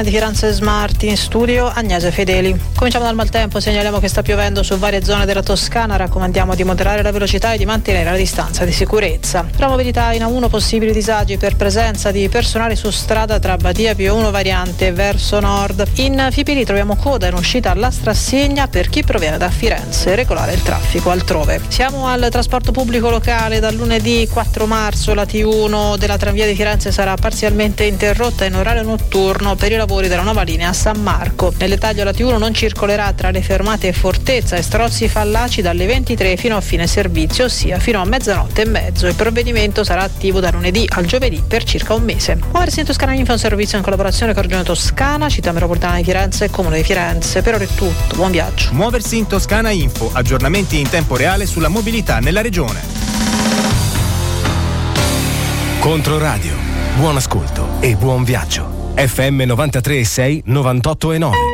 di Firenze Smart in studio Agnese Fedeli. Cominciamo dal maltempo, segnaliamo che sta piovendo su varie zone della Toscana, raccomandiamo di moderare la velocità e di mantenere la distanza di sicurezza. La mobilità in A1 possibili disagi per presenza di personale su strada tra Badia Pio 1 variante verso nord. In Fipili troviamo coda in uscita alla Strassegna per chi proviene da Firenze, regolare il traffico altrove. Siamo al trasporto pubblico locale, dal lunedì 4 marzo la T1 della tranvia di Firenze sarà parzialmente interrotta in orario notturno per il lavori della nuova linea a San Marco. Nel dettaglio la T1 non circolerà tra le fermate Fortezza e Strozzi Fallaci dalle 23 fino a fine servizio, ossia fino a mezzanotte e mezzo. Il provvedimento sarà attivo da lunedì al giovedì per circa un mese. Muoversi in Toscana Info è un servizio in collaborazione con Regione Toscana, Città Metropolitana di Firenze e Comune di Firenze. Per ora è tutto, buon viaggio. Muoversi in Toscana Info, aggiornamenti in tempo reale sulla mobilità nella regione. Controradio, buon ascolto e buon viaggio. FM 93 6 98 e 9.